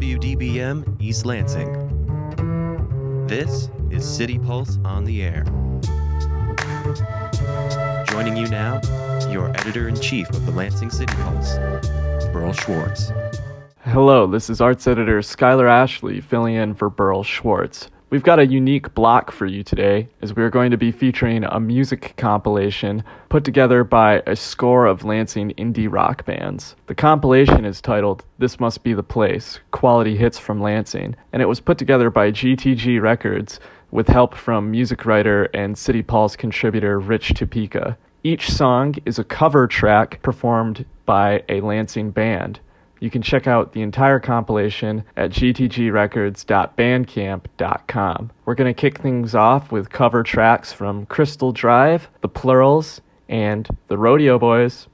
WDBM East Lansing. This is City Pulse on the Air. Joining you now, your editor in chief of the Lansing City Pulse, Berl Schwartz. Hello, this is arts editor Skyler Ashley filling in for Berl Schwartz. We've got a unique block for you today, as we are going to be featuring a music compilation put together by a score of Lansing indie rock bands. The compilation is titled This Must Be the Place Quality Hits from Lansing, and it was put together by GTG Records with help from music writer and City Pulse contributor Rich Tupica. Each song is a cover track performed by a Lansing band. You can check out the entire compilation at gtgrecords.bandcamp.com. We're going to kick things off with cover tracks from Crystal Drive, The Plurals, and The Rodeo Boys.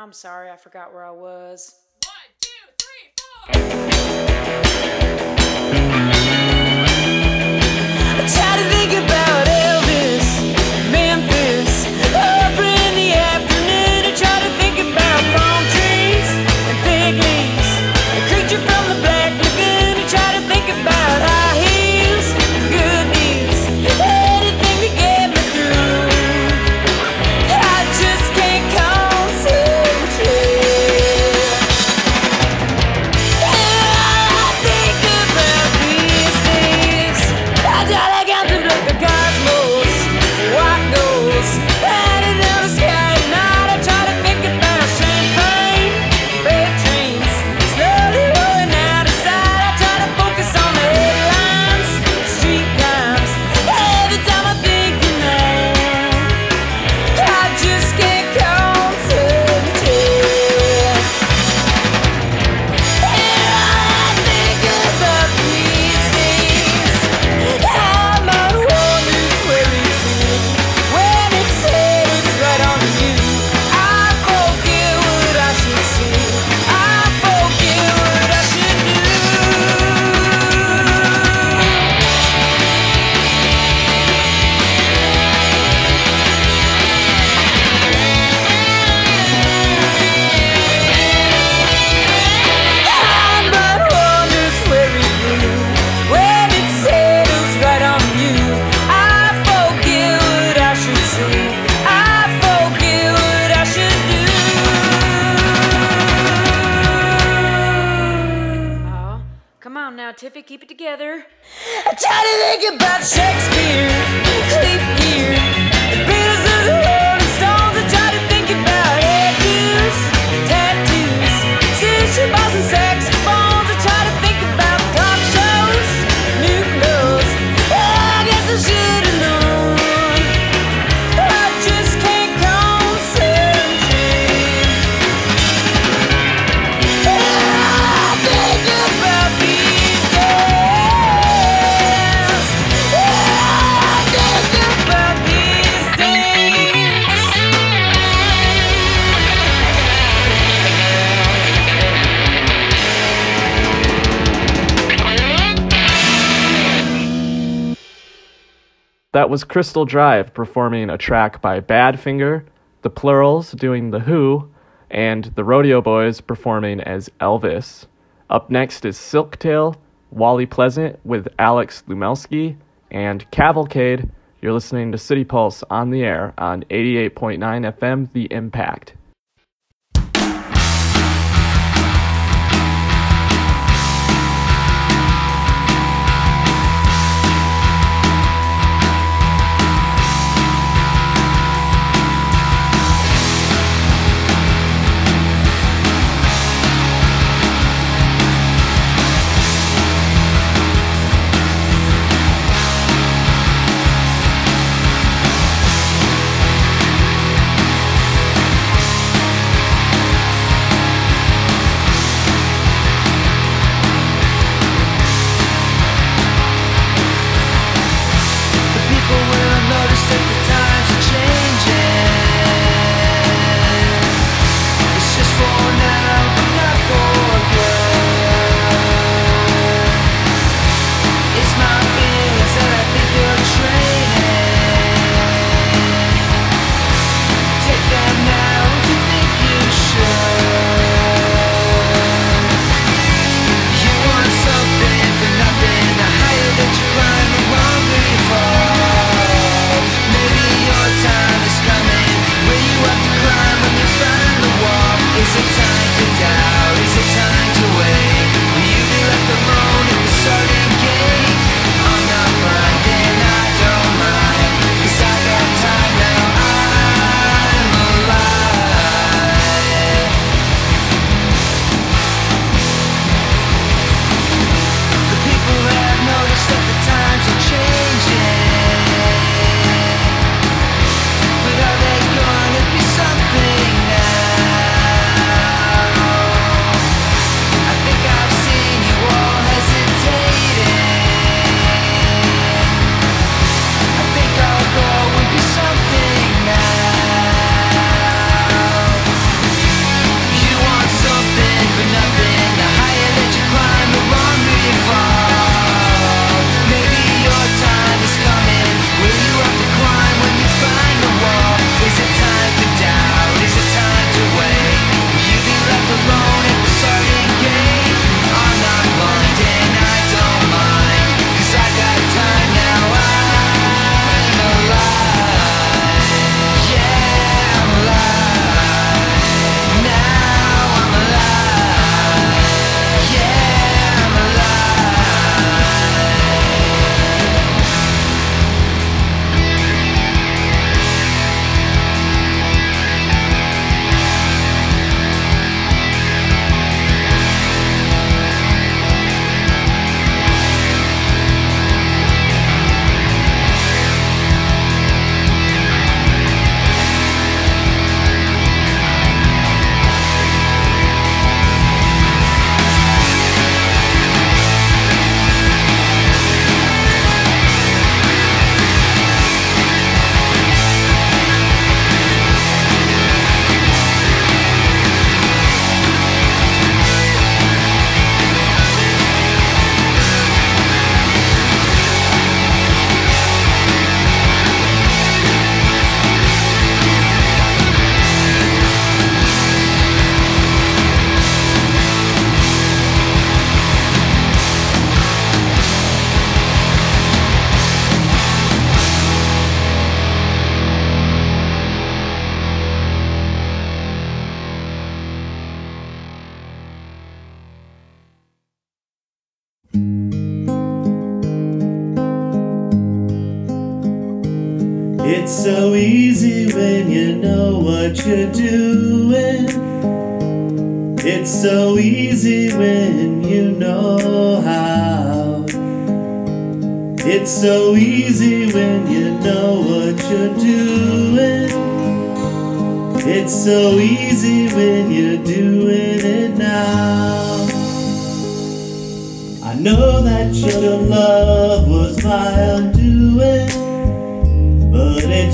I'm sorry, I forgot where I was. One, two, three, four. now, Tiffy. Keep it together. I try to think about Shakespeare, sleep here. The and Stones. I try to think about tattoos, sushi balls and sex. That was Crystal Drive performing a track by Badfinger, The Plurals doing The Who, and The Rodeo Boys performing as Elvis. Up next is Silktail, Wally Pleasant with Alex Lumelski, and Cavalcade. You're listening to City Pulse on the air on 88.9 FM, The Impact.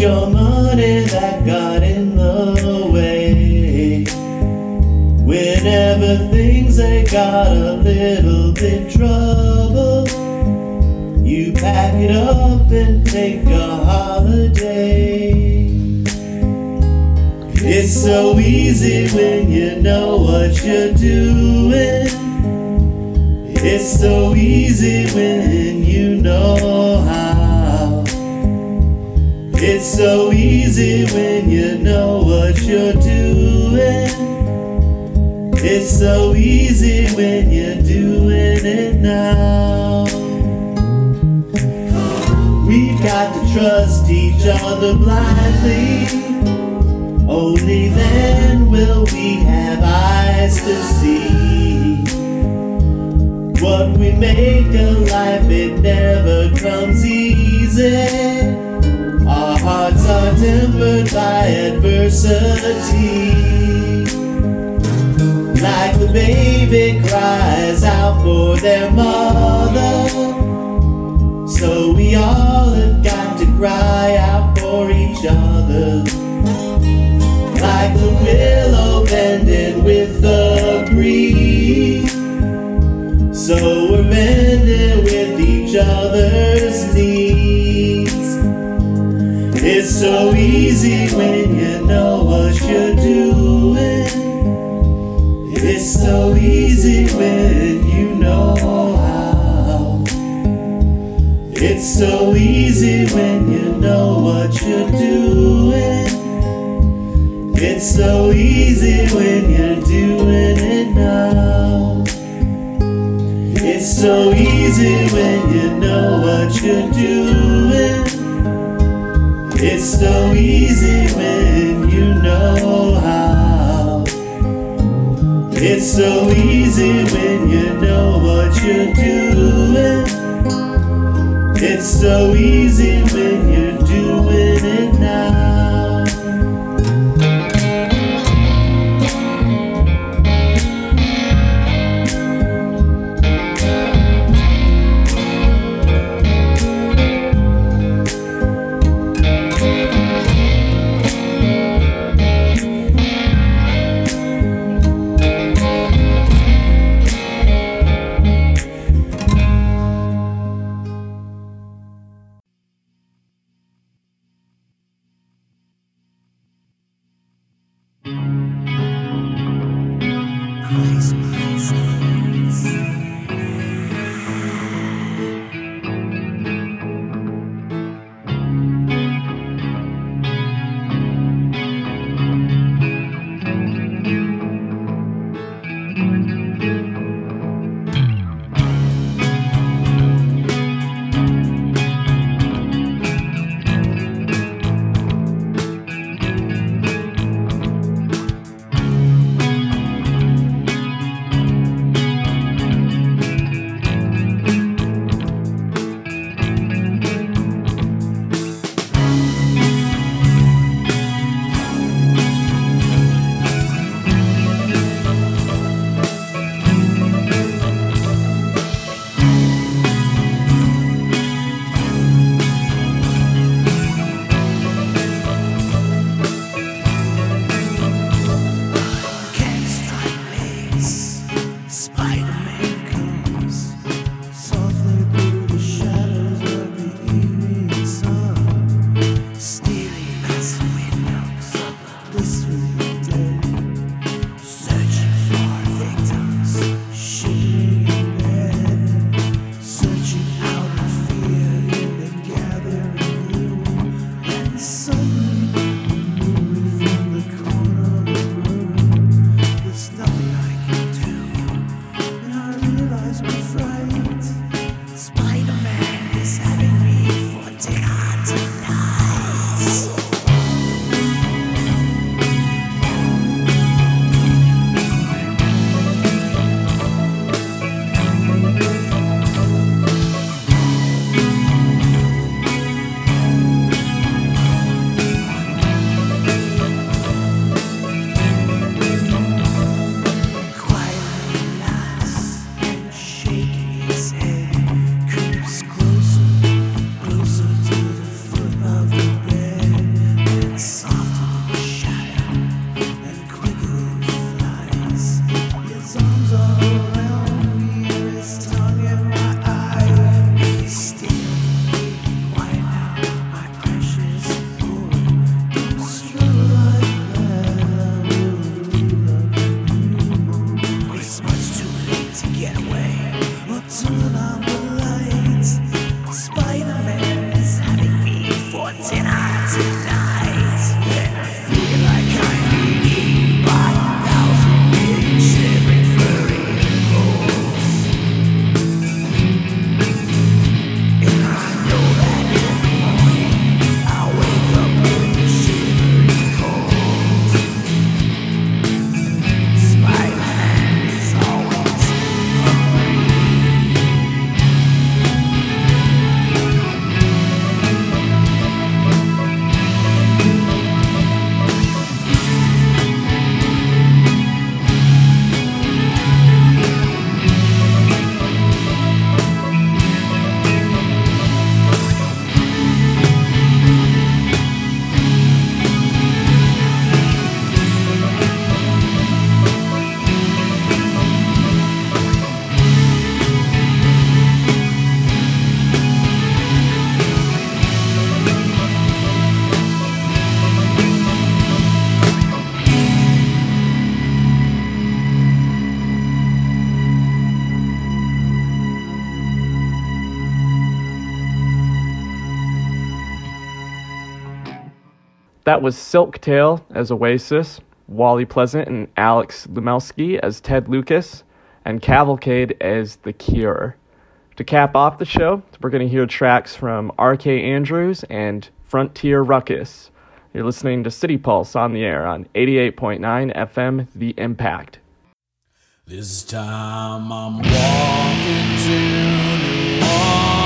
Your money that got in the way. Whenever things they got a little bit trouble, you pack it up and take a holiday. It's so easy when you know what you're doing. It's so easy when you know. It's so easy when you know what you're doing. It's so easy when you're doing it now. We've got to trust each other blindly. Only then will we have eyes to see. What we make of life, it never comes easy. Tempered by adversity. Like the baby cries out for their mother. So we all have got to cry out for each other. Like the willow bending with the breeze. So we're bending with each other's so easy when you know what you're doing. It's so easy when you know how. It's so easy when you know what you're doing. It's so easy when you're doing it now. It's so easy when you know what you're doing. It's so easy when you know how. It's so easy when you know what you're doing. It's so easy when you're place. That was Silktail as Oasis, Wally Pleasant and Alex Lumelski as Ted Lucas, and Cavalcade as The Cure. To cap off the show, we're going to hear tracks from R.K. Andrews and Frontier Ruckus. You're listening to City Pulse on the air on 88.9 FM The Impact. This time I'm walking to New Orleans.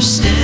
still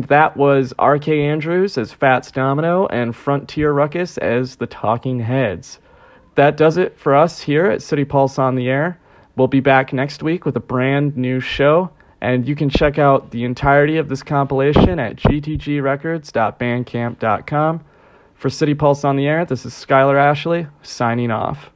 And that was R.K. Andrews as Fats Domino and Frontier Ruckus as the Talking Heads. That does it for us here at City Pulse on the Air. We'll be back next week with a brand new show, and you can check out the entirety of this compilation at gtgrecords.bandcamp.com. For City Pulse on the Air, this is Skyler Ashley signing off.